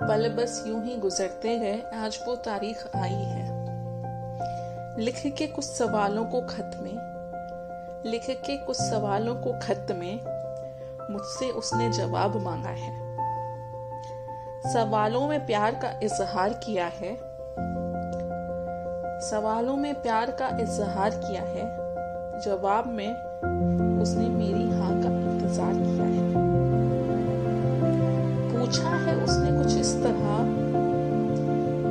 पल बस यूँ ही गुजरते गए, आज वो तारीख आई है। लिख के कुछ सवालों को खत में, लिख के कुछ सवालों को खत में मुझसे उसने जवाब मांगा है। सवालों में प्यार का इजहार किया है, सवालों में प्यार का इजहार किया है, जवाब में उसने मेरी पूछा है उसने कुछ इस तरह।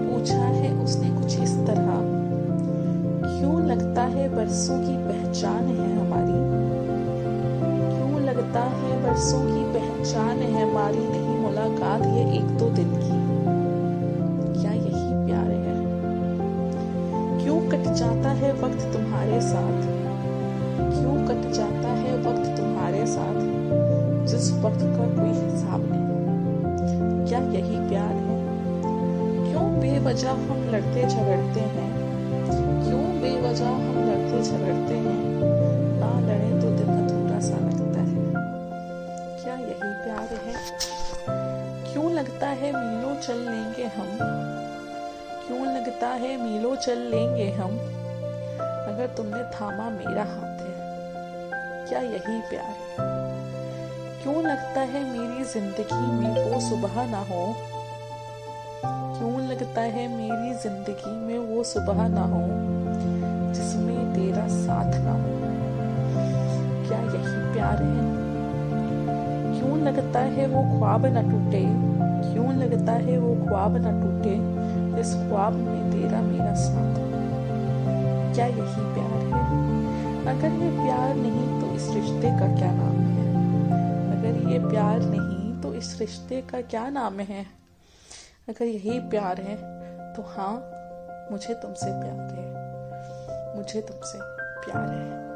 पूछा है उसने कुछ इस तरह। क्यों लगता है बरसों की पहचान है हमारी? क्यों लगता है बरसों की पहचान है हमारी? नहीं, मुलाकात ये एक दो दिन की। क्या यही प्यार है? क्यों कट जाता है वक्त तुम्हारे साथ? क्यों कट जाता है वक्त तुम्हारे साथ? जिस वक्त का कोई बेवजह हम लड़ते झगड़ते हैं। क्यों बेवजह हम लड़ते झगड़ते हैं? ना लड़े तो दिन अधूरा सा लगता है। क्या यही प्यार है? क्यों लगता है मीलों चल लेंगे हम? क्यों लगता है मीलों चल लेंगे हम? अगर तुमने थामा मेरा हाथ है। क्या यही प्यार है? क्यों लगता है मेरी ज़िंदगी में वो सुबह ना हो? लगता है मेरी ज़िंदगी में वो सुबह ना हो जिसमें तेरा साथ ना हो। क्या यही प्यार है? क्यों लगता है वो ख्वाब न टूटे? क्यों लगता है वो ख्वाब न टूटे इस ख्वाब में तेरा मेरा साथ? क्या यही प्यार है? अगर ये प्यार नहीं तो इस रिश्ते का क्या नाम है? अगर ये प्यार नहीं तो इस रिश्ते का क्या नाम है? अगर यही प्यार है तो हाँ मुझे तुमसे प्यार है। मुझे तुमसे प्यार है।